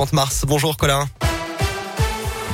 30 mars. Bonjour Colin.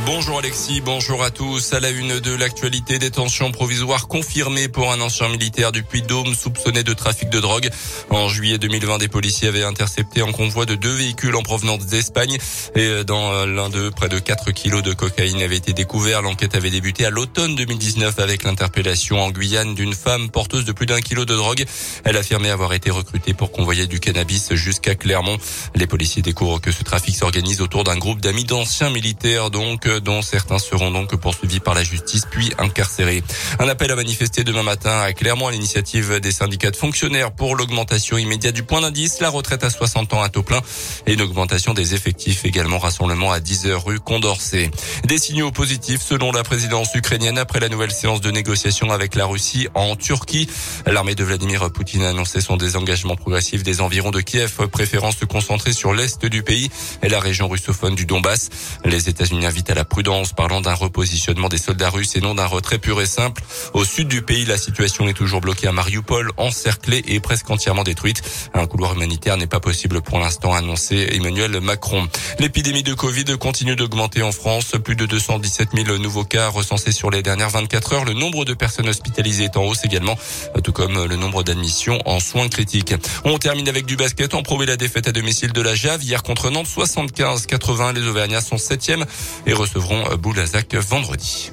Bonjour Alexis, bonjour à tous. À la une de l'actualité, détention provisoire confirmée pour un ancien militaire du Puy-Dôme soupçonné de trafic de drogue. En juillet 2020, des policiers avaient intercepté en convoi de deux véhicules en provenance d'Espagne et dans l'un d'eux, près de 4 kilos de cocaïne avait été découvert. L'enquête avait débuté à l'automne 2019 avec l'interpellation en Guyane d'une femme porteuse de plus d'un kilo de drogue. Elle affirmait avoir été recrutée pour convoyer du cannabis jusqu'à Clermont. Les policiers découvrent que ce trafic s'organise autour d'un groupe d'amis d'anciens militaires donc dont certains seront donc poursuivis par la justice puis incarcérés. Un appel à manifester demain matin à Clermont à l'initiative des syndicats de fonctionnaires pour l'augmentation immédiate du point d'indice, la retraite à 60 ans à taux plein et une augmentation des effectifs également rassemblement à 10 heures rue Condorcet. Des signaux positifs selon la présidence ukrainienne après la nouvelle séance de négociation avec la Russie en Turquie. L'armée de Vladimir Poutine a annoncé son désengagement progressif des environs de Kiev, préférant se concentrer sur l'est du pays et la région russophone du Donbass. Les États-Unis invitent la prudence, parlant d'un repositionnement des soldats russes et non d'un retrait pur et simple. Au sud du pays, la situation est toujours bloquée à Mariupol, encerclée et presque entièrement détruite. Un couloir humanitaire n'est pas possible pour l'instant, annoncé Emmanuel Macron. L'épidémie de Covid continue d'augmenter en France. Plus de 217 000 nouveaux cas recensés sur les dernières 24 heures. Le nombre de personnes hospitalisées est en hausse également, tout comme le nombre d'admissions en soins critiques. On termine avec du basket. En prouvé la défaite à domicile de la Jave hier contre Nantes 75-80. Les Auvergnats sont septièmes et recevront Boulazac vendredi.